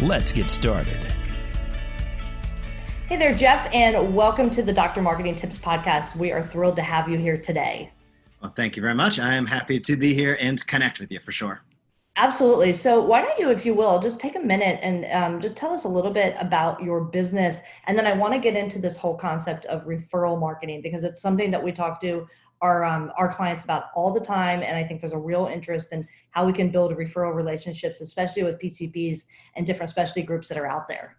Let's get started. Hey there, Jeff, and welcome to the Dr. Marketing Tips Podcast. We are thrilled to have you here today. Well, thank you very much. I am happy to be here and connect with you for sure. Absolutely. So, why don't you, if you will, just take a minute and um, just tell us a little bit about your business. And then I want to get into this whole concept of referral marketing because it's something that we talk to our, um, our clients about all the time. And I think there's a real interest in how we can build referral relationships, especially with PCPs and different specialty groups that are out there.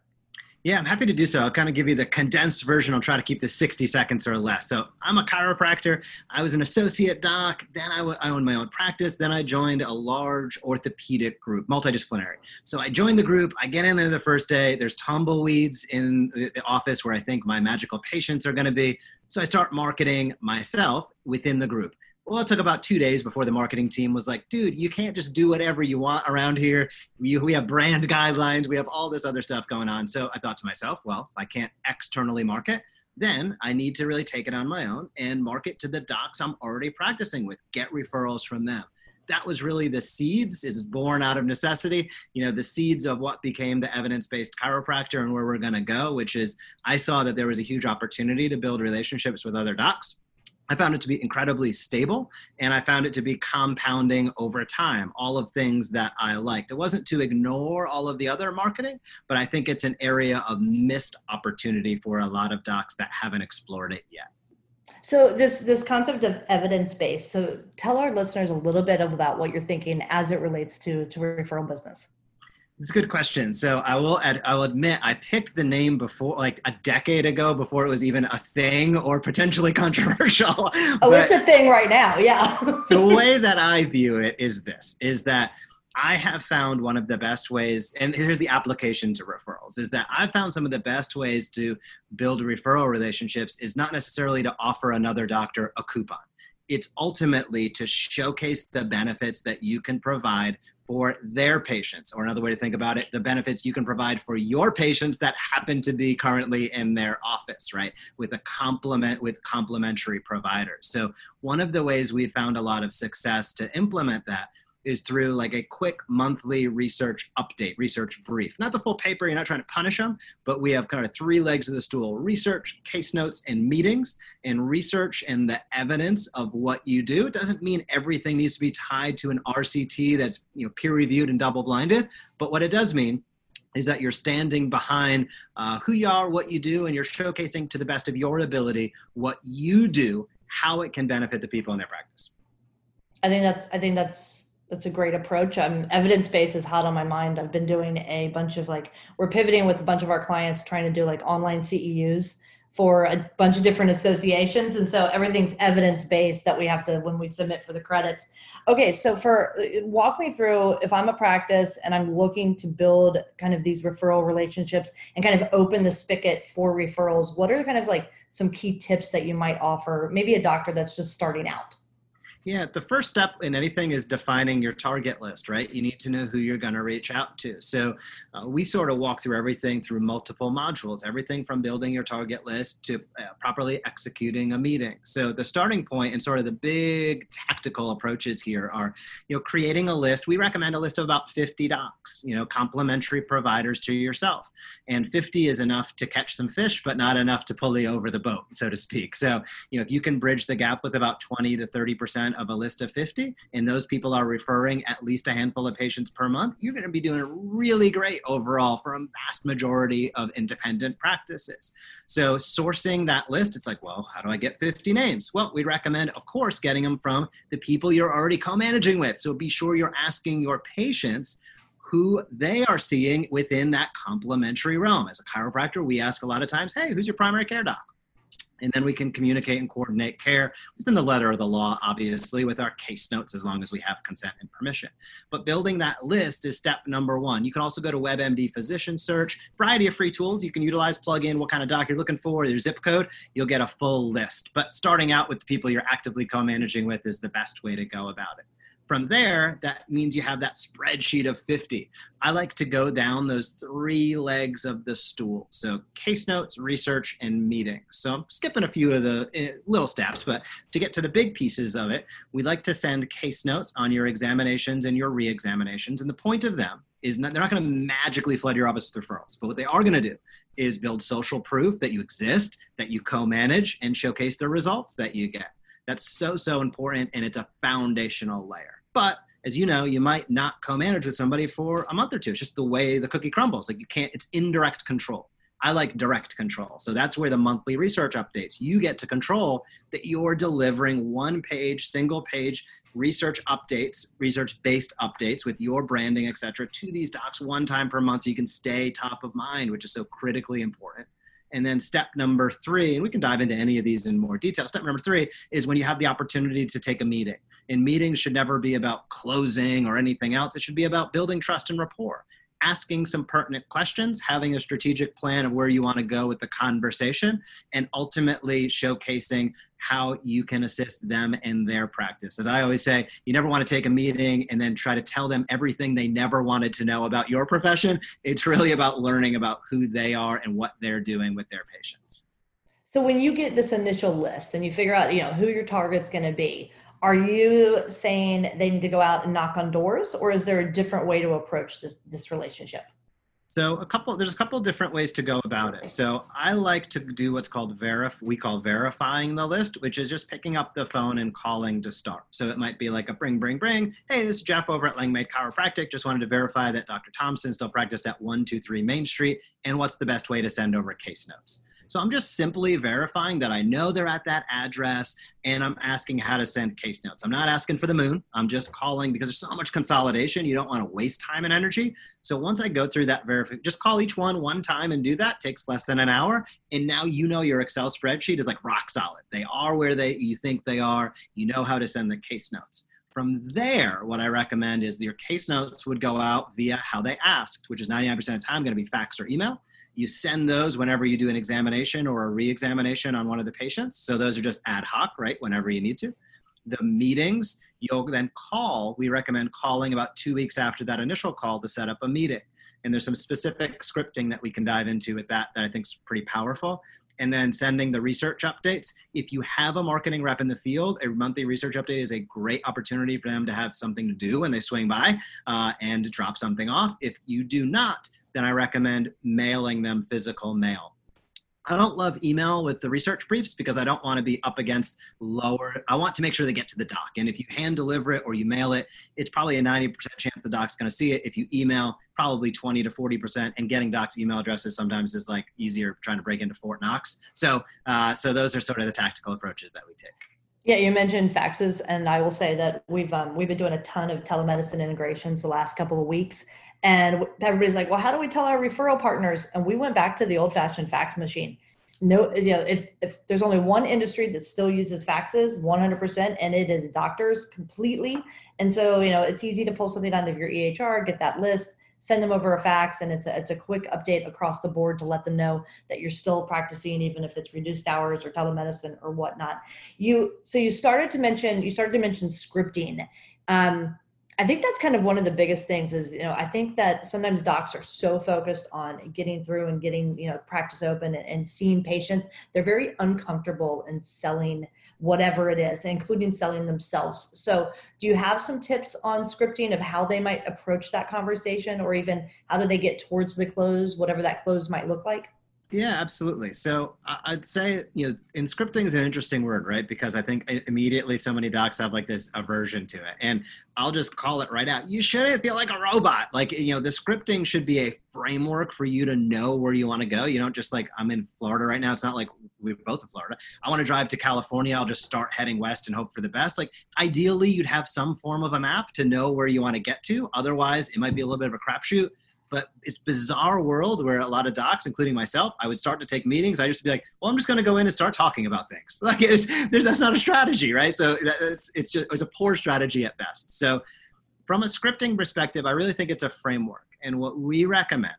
Yeah, I'm happy to do so. I'll kind of give you the condensed version. I'll try to keep this 60 seconds or less. So I'm a chiropractor. I was an associate doc. Then I, w- I owned my own practice. Then I joined a large orthopedic group, multidisciplinary. So I joined the group. I get in there the first day. There's tumbleweeds in the, the office where I think my magical patients are going to be. So I start marketing myself within the group. Well, it took about two days before the marketing team was like, dude, you can't just do whatever you want around here. We, we have brand guidelines, we have all this other stuff going on. So I thought to myself, well, if I can't externally market, then I need to really take it on my own and market to the docs I'm already practicing with, get referrals from them. That was really the seeds, is born out of necessity, you know, the seeds of what became the evidence based chiropractor and where we're going to go, which is I saw that there was a huge opportunity to build relationships with other docs I found it to be incredibly stable and I found it to be compounding over time, all of things that I liked. It wasn't to ignore all of the other marketing, but I think it's an area of missed opportunity for a lot of docs that haven't explored it yet. So this this concept of evidence based. So tell our listeners a little bit of about what you're thinking as it relates to to referral business. It's a good question. So I will I will admit I picked the name before like a decade ago before it was even a thing or potentially controversial. Oh, but it's a thing right now. Yeah. the way that I view it is this is that I have found one of the best ways, and here's the application to referrals, is that I've found some of the best ways to build referral relationships is not necessarily to offer another doctor a coupon. It's ultimately to showcase the benefits that you can provide for their patients or another way to think about it the benefits you can provide for your patients that happen to be currently in their office right with a complement with complementary providers so one of the ways we found a lot of success to implement that is through like a quick monthly research update, research brief. Not the full paper, you're not trying to punish them, but we have kind of three legs of the stool research, case notes, and meetings. And research and the evidence of what you do. It doesn't mean everything needs to be tied to an RCT that's you know peer reviewed and double blinded, but what it does mean is that you're standing behind uh, who you are, what you do, and you're showcasing to the best of your ability what you do, how it can benefit the people in their practice. I think that's I think that's that's a great approach. Um, evidence based is hot on my mind. I've been doing a bunch of like we're pivoting with a bunch of our clients trying to do like online CEUs for a bunch of different associations and so everything's evidence based that we have to when we submit for the credits okay so for walk me through if i'm a practice and i'm looking to build kind of these referral relationships and kind of open the spigot for referrals what are kind of like some key tips that you might offer maybe a doctor that's just starting out yeah, the first step in anything is defining your target list, right? You need to know who you're going to reach out to. So uh, we sort of walk through everything through multiple modules, everything from building your target list to uh, properly executing a meeting. So the starting point and sort of the big tactical approaches here are, you know, creating a list. We recommend a list of about 50 docs, you know, complementary providers to yourself. And 50 is enough to catch some fish, but not enough to pull you over the boat, so to speak. So, you know, if you can bridge the gap with about 20 to 30 of a list of 50 and those people are referring at least a handful of patients per month, you're going to be doing really great overall for a vast majority of independent practices. So sourcing that list, it's like, well, how do I get 50 names? Well, we recommend, of course, getting them from the people you're already co-managing with. So be sure you're asking your patients who they are seeing within that complementary realm. As a chiropractor, we ask a lot of times, hey, who's your primary care doc? And then we can communicate and coordinate care within the letter of the law, obviously, with our case notes as long as we have consent and permission. But building that list is step number one. You can also go to WebMD Physician Search, variety of free tools you can utilize, plug in what kind of doc you're looking for, your zip code, you'll get a full list. But starting out with the people you're actively co managing with is the best way to go about it. From there, that means you have that spreadsheet of 50. I like to go down those three legs of the stool. So, case notes, research, and meetings. So, I'm skipping a few of the uh, little steps, but to get to the big pieces of it, we like to send case notes on your examinations and your re examinations. And the point of them is not, they're not going to magically flood your office with referrals, but what they are going to do is build social proof that you exist, that you co manage, and showcase the results that you get. That's so, so important, and it's a foundational layer. But as you know, you might not co-manage with somebody for a month or two. It's just the way the cookie crumbles. Like you can't, it's indirect control. I like direct control. So that's where the monthly research updates, you get to control that you're delivering one page, single page research updates, research based updates with your branding, et cetera, to these docs one time per month so you can stay top of mind, which is so critically important. And then step number three, and we can dive into any of these in more detail. Step number three is when you have the opportunity to take a meeting. And meetings should never be about closing or anything else. It should be about building trust and rapport, asking some pertinent questions, having a strategic plan of where you want to go with the conversation, and ultimately showcasing how you can assist them in their practice. As I always say, you never want to take a meeting and then try to tell them everything they never wanted to know about your profession. It's really about learning about who they are and what they're doing with their patients. So when you get this initial list and you figure out, you know, who your target's going to be, are you saying they need to go out and knock on doors or is there a different way to approach this, this relationship? So a couple, there's a couple different ways to go about it. So I like to do what's called verif, we call verifying the list, which is just picking up the phone and calling to start. So it might be like a bring, bring, bring. Hey, this is Jeff over at Langmaid Chiropractic. Just wanted to verify that Dr. Thompson still practiced at 123 Main Street. And what's the best way to send over case notes? So I'm just simply verifying that I know they're at that address and I'm asking how to send case notes. I'm not asking for the moon. I'm just calling because there's so much consolidation. You don't want to waste time and energy. So once I go through that verification, just call each one one time and do that. Takes less than an hour. And now you know your Excel spreadsheet is like rock solid. They are where they you think they are. You know how to send the case notes. From there, what I recommend is your case notes would go out via how they asked, which is 99% of the time going to be fax or email. You send those whenever you do an examination or a re-examination on one of the patients. So those are just ad hoc, right? Whenever you need to. The meetings, you'll then call. We recommend calling about two weeks after that initial call to set up a meeting. And there's some specific scripting that we can dive into with that that I think is pretty powerful. And then sending the research updates. If you have a marketing rep in the field, a monthly research update is a great opportunity for them to have something to do when they swing by uh, and drop something off. If you do not, then I recommend mailing them physical mail. I don't love email with the research briefs because I don't want to be up against lower. I want to make sure they get to the doc. And if you hand deliver it or you mail it, it's probably a 90% chance the doc's going to see it. If you email, probably 20 to 40%. And getting docs' email addresses sometimes is like easier trying to break into Fort Knox. So, uh, so those are sort of the tactical approaches that we take. Yeah, you mentioned faxes, and I will say that we've um, we've been doing a ton of telemedicine integrations the last couple of weeks, and everybody's like, well, how do we tell our referral partners? And we went back to the old fashioned fax machine. No, you know, if, if there's only one industry that still uses faxes 100%, and it is doctors completely. And so, you know, it's easy to pull something out of your EHR, get that list, send them over a fax, and it's a, it's a quick update across the board to let them know that you're still practicing, even if it's reduced hours or telemedicine or whatnot. You so you started to mention you started to mention scripting. Um, I think that's kind of one of the biggest things is, you know, I think that sometimes docs are so focused on getting through and getting, you know, practice open and, and seeing patients. They're very uncomfortable in selling whatever it is, including selling themselves. So, do you have some tips on scripting of how they might approach that conversation or even how do they get towards the close, whatever that close might look like? Yeah, absolutely. So I'd say, you know, in scripting is an interesting word, right? Because I think immediately so many docs have like this aversion to it. And I'll just call it right out. You shouldn't feel like a robot. Like, you know, the scripting should be a framework for you to know where you want to go. You don't just like, I'm in Florida right now. It's not like we're both in Florida. I want to drive to California. I'll just start heading west and hope for the best. Like, ideally, you'd have some form of a map to know where you want to get to. Otherwise, it might be a little bit of a crapshoot but it's bizarre world where a lot of docs, including myself, I would start to take meetings. I to be like, well, I'm just going to go in and start talking about things. Like it's, there's, that's not a strategy, right? So it's, it's just, it's a poor strategy at best. So from a scripting perspective, I really think it's a framework. And what we recommend,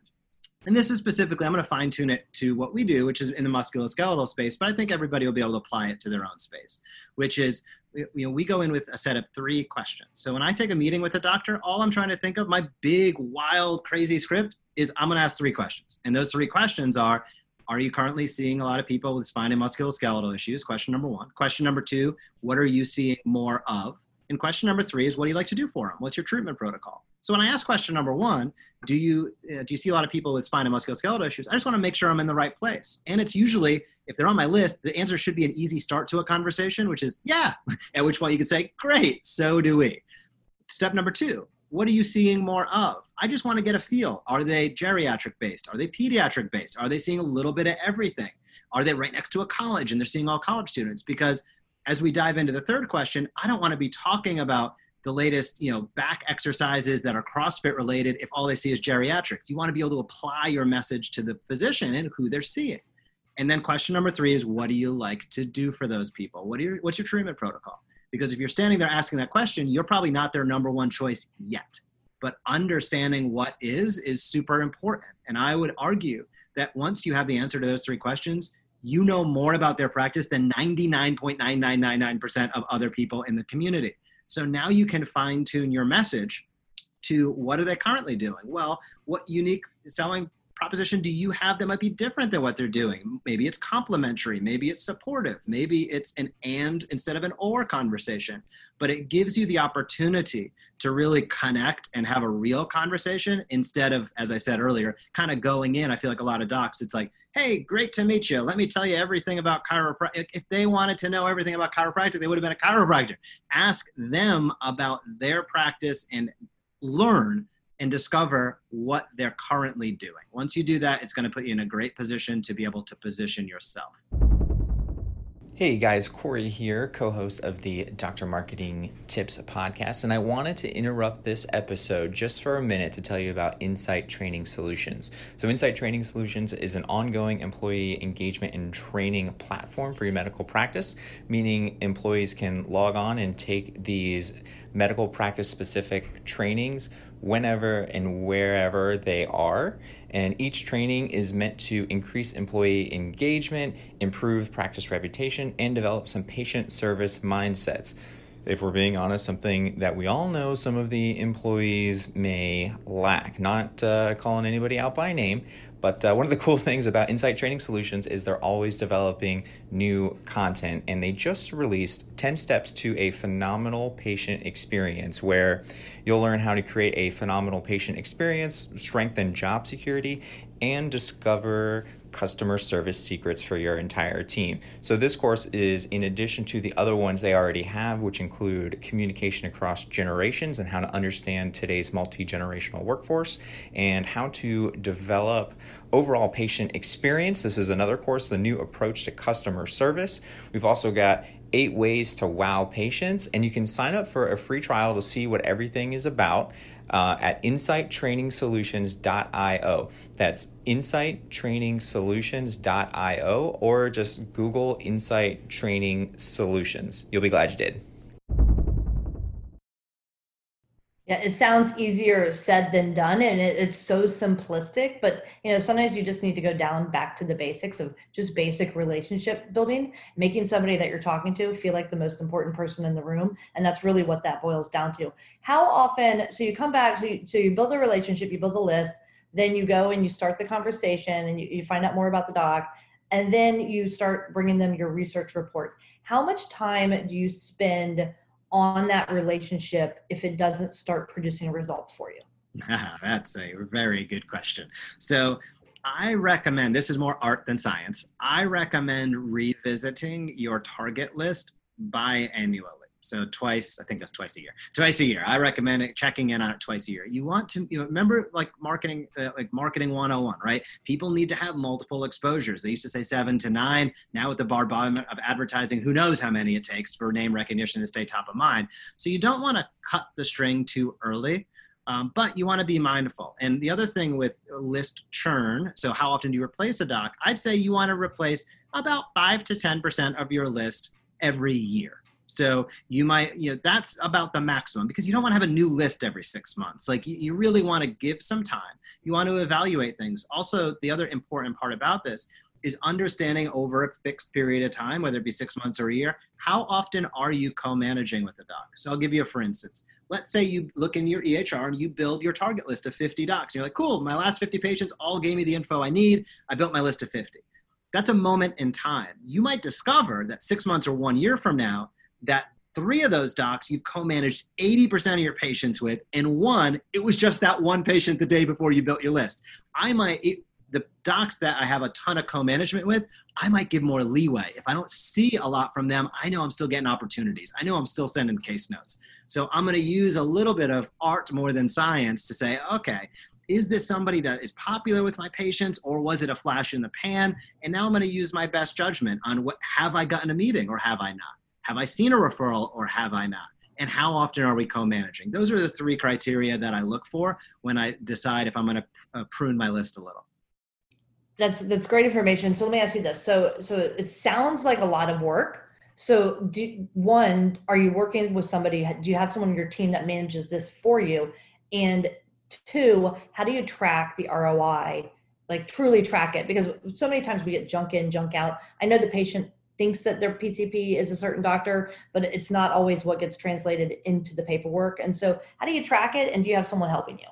and this is specifically, I'm going to fine tune it to what we do, which is in the musculoskeletal space, but I think everybody will be able to apply it to their own space, which is, you know, we go in with a set of three questions. So when I take a meeting with a doctor, all I'm trying to think of, my big, wild, crazy script is I'm going to ask three questions. And those three questions are, are you currently seeing a lot of people with spine and musculoskeletal issues? Question number one. Question number two, what are you seeing more of? And question number three is, what do you like to do for them? What's your treatment protocol? So when I ask question number one, do you uh, do you see a lot of people with spine and musculoskeletal issues? I just want to make sure I'm in the right place. And it's usually, if they're on my list, the answer should be an easy start to a conversation, which is yeah. At which point you can say, great, so do we. Step number two, what are you seeing more of? I just want to get a feel. Are they geriatric based? Are they pediatric based? Are they seeing a little bit of everything? Are they right next to a college and they're seeing all college students? Because as we dive into the third question, I don't want to be talking about the latest, you know, back exercises that are CrossFit related if all they see is geriatrics. You want to be able to apply your message to the physician and who they're seeing. And then question number three is what do you like to do for those people? What are your, what's your treatment protocol? Because if you're standing there asking that question, you're probably not their number one choice yet. But understanding what is is super important. And I would argue that once you have the answer to those three questions, you know more about their practice than 99.9999% of other people in the community. So now you can fine tune your message to what are they currently doing? Well, what unique selling proposition do you have that might be different than what they're doing? Maybe it's complementary, maybe it's supportive, maybe it's an and instead of an or conversation. But it gives you the opportunity to really connect and have a real conversation instead of, as I said earlier, kind of going in. I feel like a lot of docs, it's like, hey, great to meet you. Let me tell you everything about chiropractic. If they wanted to know everything about chiropractic, they would have been a chiropractor. Ask them about their practice and learn and discover what they're currently doing. Once you do that, it's going to put you in a great position to be able to position yourself. Hey guys, Corey here, co host of the Dr. Marketing Tips podcast, and I wanted to interrupt this episode just for a minute to tell you about Insight Training Solutions. So, Insight Training Solutions is an ongoing employee engagement and training platform for your medical practice, meaning employees can log on and take these medical practice specific trainings whenever and wherever they are. And each training is meant to increase employee engagement, improve practice reputation, and develop some patient service mindsets. If we're being honest, something that we all know some of the employees may lack. Not uh, calling anybody out by name, but uh, one of the cool things about Insight Training Solutions is they're always developing new content, and they just released 10 steps to a phenomenal patient experience where you'll learn how to create a phenomenal patient experience, strengthen job security, and discover customer service secrets for your entire team. So, this course is in addition to the other ones they already have, which include communication across generations and how to understand today's multi generational workforce and how to develop overall patient experience. This is another course, the new approach to customer service. We've also got eight ways to wow patients, and you can sign up for a free trial to see what everything is about uh, at insighttrainingsolutions.io. That's insighttrainingsolutions.io, or just Google Insight Training Solutions. You'll be glad you did. Yeah, it sounds easier said than done, and it, it's so simplistic. But you know, sometimes you just need to go down back to the basics of just basic relationship building, making somebody that you're talking to feel like the most important person in the room, and that's really what that boils down to. How often? So you come back, so you, so you build a relationship, you build a list, then you go and you start the conversation, and you, you find out more about the doc, and then you start bringing them your research report. How much time do you spend? On that relationship if it doesn't start producing results for you? That's a very good question. So, I recommend this is more art than science. I recommend revisiting your target list biannually. So twice, I think that's twice a year. Twice a year. I recommend it, checking in on it twice a year. You want to, you know, remember like marketing, uh, like marketing 101, right? People need to have multiple exposures. They used to say seven to nine. Now with the bombardment of advertising, who knows how many it takes for name recognition to stay top of mind. So you don't want to cut the string too early Um, but you want to be mindful. And the other thing with list churn, so how often do you replace a doc? I'd say you want to replace about five to 10% of your list every year. So you might, you know, that's about the maximum because you don't want to have a new list every six months. Like you, you really want to give some time. You want to evaluate things. Also, the other important part about this is understanding over a fixed period of time, whether it be six months or a year, how often are you co-managing with the doc? So I'll give you a for instance. Let's say you look in your EHR and you build your target list of 50 docs. You're like, cool, my last 50 patients all gave me the info I need. I built my list of 50. That's a moment in time. You might discover that six months or one year from now, that three of those docs you've co-managed 80% of your patients with and one it was just that one patient the day before you built your list. I might it, the docs that i have a ton of co-management with i might give more leeway. If i don't see a lot from them i know i'm still getting opportunities. I know i'm still sending case notes. So i'm going to use a little bit of art more than science to say okay is this somebody that is popular with my patients or was it a flash in the pan? And now i'm going to use my best judgment on what have i gotten a meeting or have i not have I seen a referral or have I not? And how often are we co-managing? Those are the three criteria that I look for when I decide if I'm going to uh, prune my list a little. That's that's great information. So let me ask you this. So so it sounds like a lot of work. So do one, are you working with somebody? Do you have someone on your team that manages this for you? And two, how do you track the ROI? Like truly track it because so many times we get junk in, junk out. I know the patient thinks that their PCP is a certain doctor, but it's not always what gets translated into the paperwork. And so, how do you track it? And do you have someone helping you?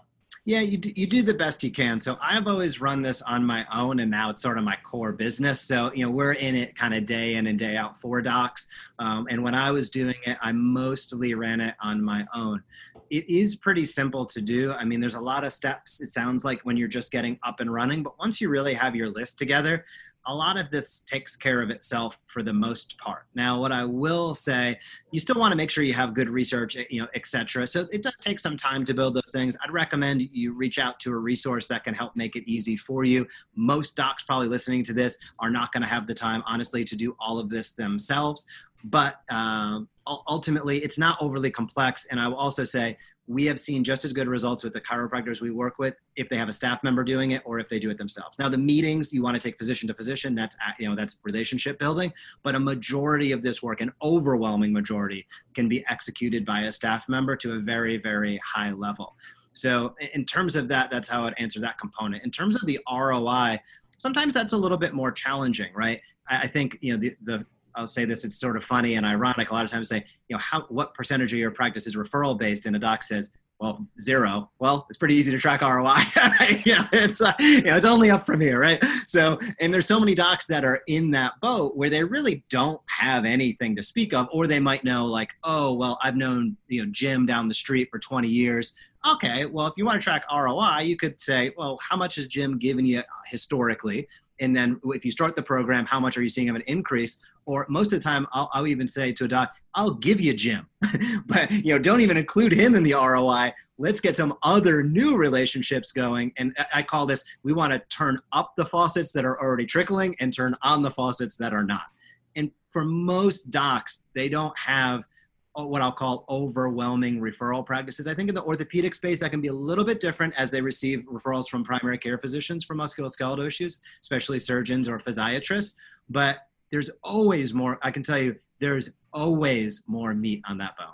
Yeah, you do, you do the best you can. So I've always run this on my own, and now it's sort of my core business. So you know we're in it kind of day in and day out for docs. Um, and when I was doing it, I mostly ran it on my own. It is pretty simple to do. I mean, there's a lot of steps. It sounds like when you're just getting up and running, but once you really have your list together, a lot of this takes care of itself for the most part. Now, what I will say, you still want to make sure you have good research, you know, etc. So it does take some time to build those things. I'd recommend you reach out to a resource that can help make it easy for you. Most docs probably listening to this are not going to have the time, honestly, to do all of this themselves. But um, ultimately, it's not overly complex. And I will also say, we have seen just as good results with the chiropractors we work with if they have a staff member doing it or if they do it themselves. Now the meetings you want to take physician to physician that's uh, you know that's relationship building, but a majority of this work, an overwhelming majority, can be executed by a staff member to a very very high level. So in terms of that, that's how I'd answer that component. In terms of the ROI, sometimes that's a little bit more challenging, right? I think you know the the I'll say this, it's sort of funny and ironic. A lot of times say, you know, how, what percentage of your practice is referral based? And a doc says, well, zero. Well, it's pretty easy to track ROI. right? you know, it's, uh, you know, it's only up from here, right? So, and there's so many docs that are in that boat where they really don't have anything to speak of, or they might know like, oh, well, I've known, you know, Jim down the street for 20 years. Okay, well, if you want to track ROI, you could say, well, how much has Jim given you historically? And then if you start the program, how much are you seeing of an increase? Or most of the time I'll, I'll even say to a doc i'll give you jim but you know don't even include him in the roi let's get some other new relationships going and i call this we want to turn up the faucets that are already trickling and turn on the faucets that are not and for most docs they don't have uh, what I'll call overwhelming referral practices. I think in the orthopedic space, that can be a little bit different as they receive referrals from primary care physicians for musculoskeletal issues, especially surgeons or physiatrists. But there's always more. I can tell you, there's always more meat on that bone.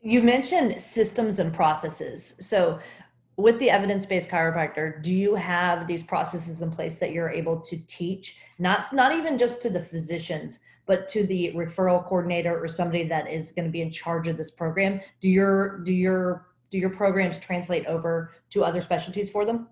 You mentioned systems and processes. So, with the evidence based chiropractor, do you have these processes in place that you're able to teach, not, not even just to the physicians, but to the referral coordinator or somebody that is going to be in charge of this program? Do your, do your, do your programs translate over to other specialties for them?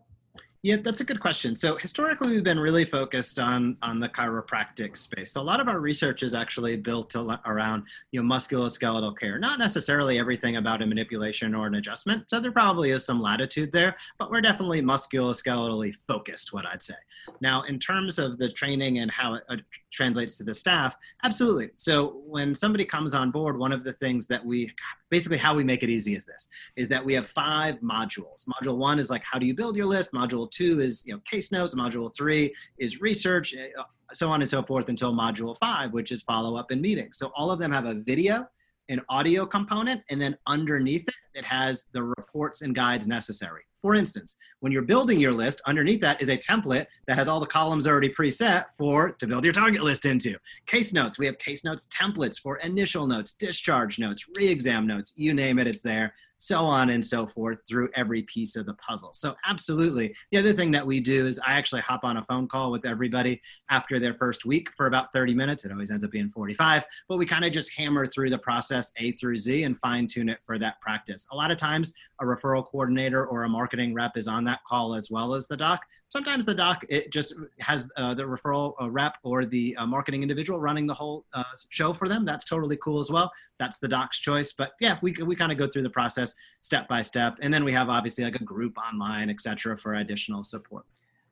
Yeah, that's a good question. So historically, we've been really focused on on the chiropractic space. So a lot of our research is actually built around you know musculoskeletal care, not necessarily everything about a manipulation or an adjustment. So there probably is some latitude there, but we're definitely musculoskeletally focused. What I'd say. Now, in terms of the training and how it uh, translates to the staff, absolutely. So when somebody comes on board, one of the things that we basically how we make it easy is this: is that we have five modules. Module one is like how do you build your list. Module two is you know case notes. Module three is research, eh, so on and so forth until module five, which is follow up and meetings. So all of them have a video, an audio component, and then underneath it, it has the reports and guides necessary. For instance, when you're building your list, underneath that is a template that has all the columns already preset for to build your target list into. Case notes, we have case notes templates for initial notes, discharge notes, re-exam notes, you name it, it's there so on and so forth through every piece of the puzzle. So, absolutely. The other thing that we do is I actually hop on a phone call with everybody after their first week for about 30 minutes. It always ends up being 45, but we kind of just hammer through the process A through Z and fine tune it for that practice. A lot of times, a referral coordinator or a marketing rep is on that call as well as the doc sometimes the doc it just has uh, the referral uh, rep or the uh, marketing individual running the whole uh, show for them. That's totally cool as well. That's the doc's choice but yeah we, we kind of go through the process step by step. And then we have obviously like a group online etc for additional support.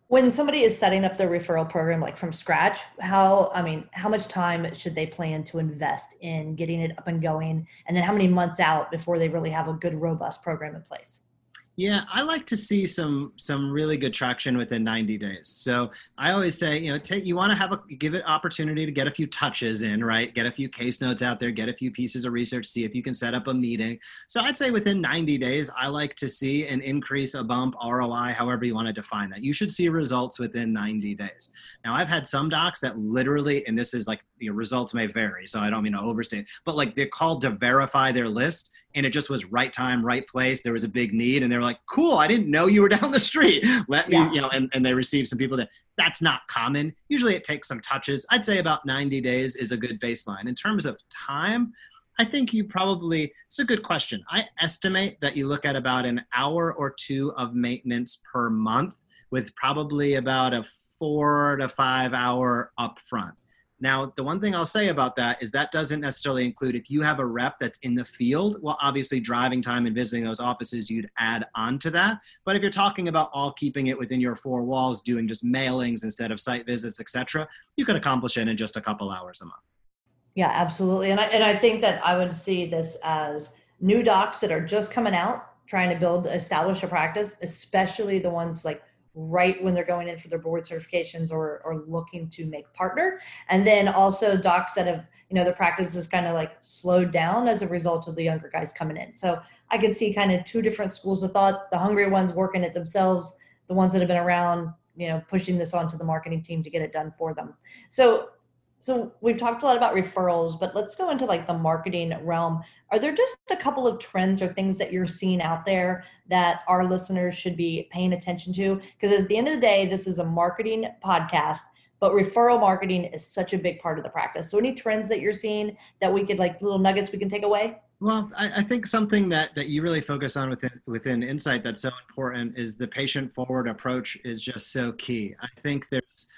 When somebody is setting up their referral program like from scratch how i mean how much time should they plan to invest in getting it up and going? And then how many months out before they really have a good robust program in place yeah, I like to see some some really good traction within 90 days. So I always say, you know, take you want to have a give it opportunity to get a few touches in, right? Get a few case notes out there, get a few pieces of research, see if you can set up a meeting. So I'd say within 90 days, I like to see an increase, a bump, ROI, however you want to define that. You should see results within 90 days. Now I've had some docs that literally, and this is like you know, results may vary, so I don't mean to overstate, but like they're called to verify their list and it just was right time, right place. There was a big need, and they were like, "Cool, I didn't know you were down the street. Let me, yeah. you know." And, and they received some people that that's not common. Usually, it takes some touches. I'd say about 90 days is a good baseline. In terms of time, I think you probably it's a good question. I estimate that you look at about an hour or two of maintenance per month, with probably about a four to five hour upfront. Now, the one thing I'll say about that is that doesn't necessarily include if you have a rep that's in the field, well, obviously driving time and visiting those offices, you'd add on to that. But if you're talking about all keeping it within your four walls, doing just mailings instead of site visits, etc., you could accomplish it in just a couple hours a month. Yeah, absolutely. And I, and I think that I would see this as new docs that are just coming out, trying to build, establish a practice, especially the ones like right when they're going in for their board certifications or, or looking to make partner. And then also docs that have, you know, the practice is kind of like slowed down as a result of the younger guys coming in. So I could see kind of two different schools of thought, the hungry ones working it themselves, the ones that have been around, you know, pushing this onto the marketing team to get it done for them. So so we've talked a lot about referrals, but let's go into like the marketing realm. Are there just a couple of trends or things that you're seeing out there that our listeners should be paying attention to? Because at the end of the day, this is a marketing podcast, but referral marketing is such a big part of the practice. So any trends that you're seeing that we could like little nuggets we can take away? Well, I, I, think something that, that you really focus on within within Insight that's so important is the patient forward approach is just so key. I think there's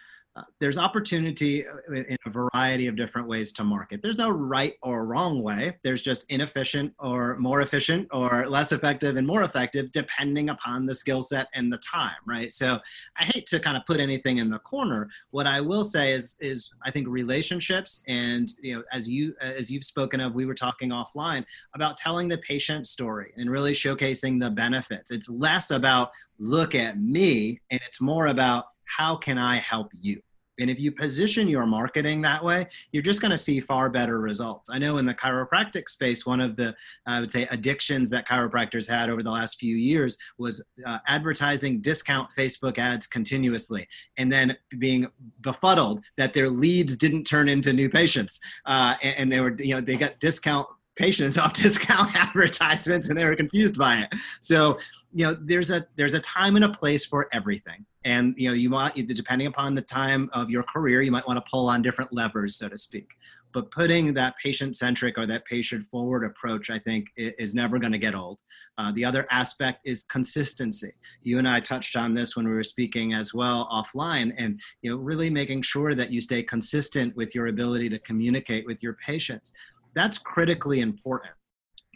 there's opportunity uh, in a variety of different ways to market. There's no right or wrong way. There's just inefficient or more efficient or less effective and more effective depending upon the skill set and the time, right? So I hate to kind of put anything in the corner. What I will say is is I think relationships and you know as you as you've spoken of, we were talking offline about telling the patient story and really showcasing the benefits. It's less about look at me and it's more about how can I help you? And if you position your marketing that way, you're just going to see far better results. I know in the chiropractic space, one of the, I would say, addictions that chiropractors had over the last few years was uh, advertising discount Facebook ads continuously and then being befuddled that their leads didn't turn into new patients. Uh, and, and they were, you know, they got discount patients off discount advertisements and they were confused by it. So, you know, there's a there's a time and a place for everything. And you know, you want depending upon the time of your career, you might want to pull on different levers, so to speak. But putting that patient centric or that patient forward approach, I think, is never going to get old. Uh, the other aspect is consistency. You and I touched on this when we were speaking as well offline, and you know, really making sure that you stay consistent with your ability to communicate with your patients that's critically important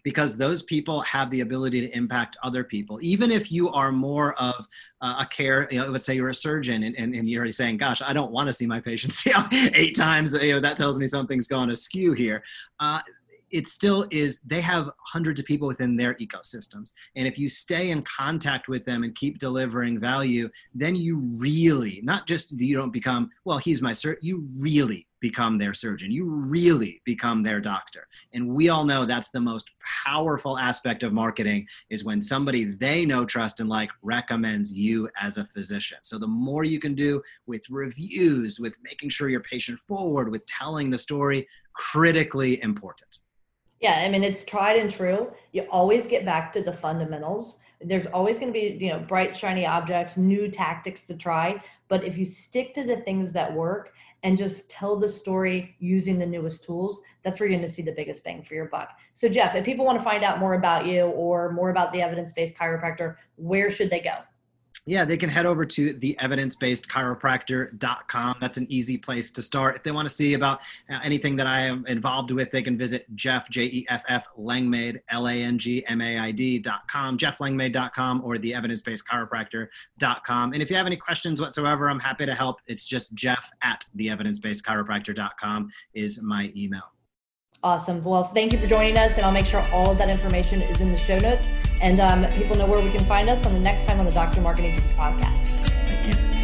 because those people have the ability to impact other people. Even if you are more of uh, a care, you know, let's say you're a surgeon and, and, and, you're saying, gosh, I don't want to see my patients eight times, you know, that tells me something's gone askew here. Uh, it still is they have hundreds of people within their ecosystems. And if you stay in contact with them and keep delivering value then you really not just you don't become well he's my sir you really become their surgeon. You really become their doctor. And we all know that's the most powerful aspect of marketing is when somebody they know trust and like recommends you as a physician. So the more you can do with reviews with making sure you're patient forward with telling the story critically important yeah, I mean, it's tried and true. You always get back to the fundamentals. There's always going to be, you know, bright, shiny objects, new tactics to try. But if you stick to the things that work and just tell the story using the newest tools, that's where you're going to see the biggest bang for your buck. So, Jeff, if people want to find out more about you or more about the evidence based chiropractor, where should they go? Yeah, they can head over to the evidence-based chiropractor.com. That's an easy place to start. If they want to see about uh, anything that I am involved with, they can visit Jeff, J-E-F-F, Langmaid, L-A-N-G-M-A-I-D.com, jefflangmaid.com, or the evidence-based chiropractor.com. And if you have any questions whatsoever, I'm happy to help. It's just jeff at the evidence-based chiropractor.com is my email. Awesome. Well, thank you for joining us, and I'll make sure all of that information is in the show notes, and um, people know where we can find us on the next time on the Doctor Marketing podcast. Thank you.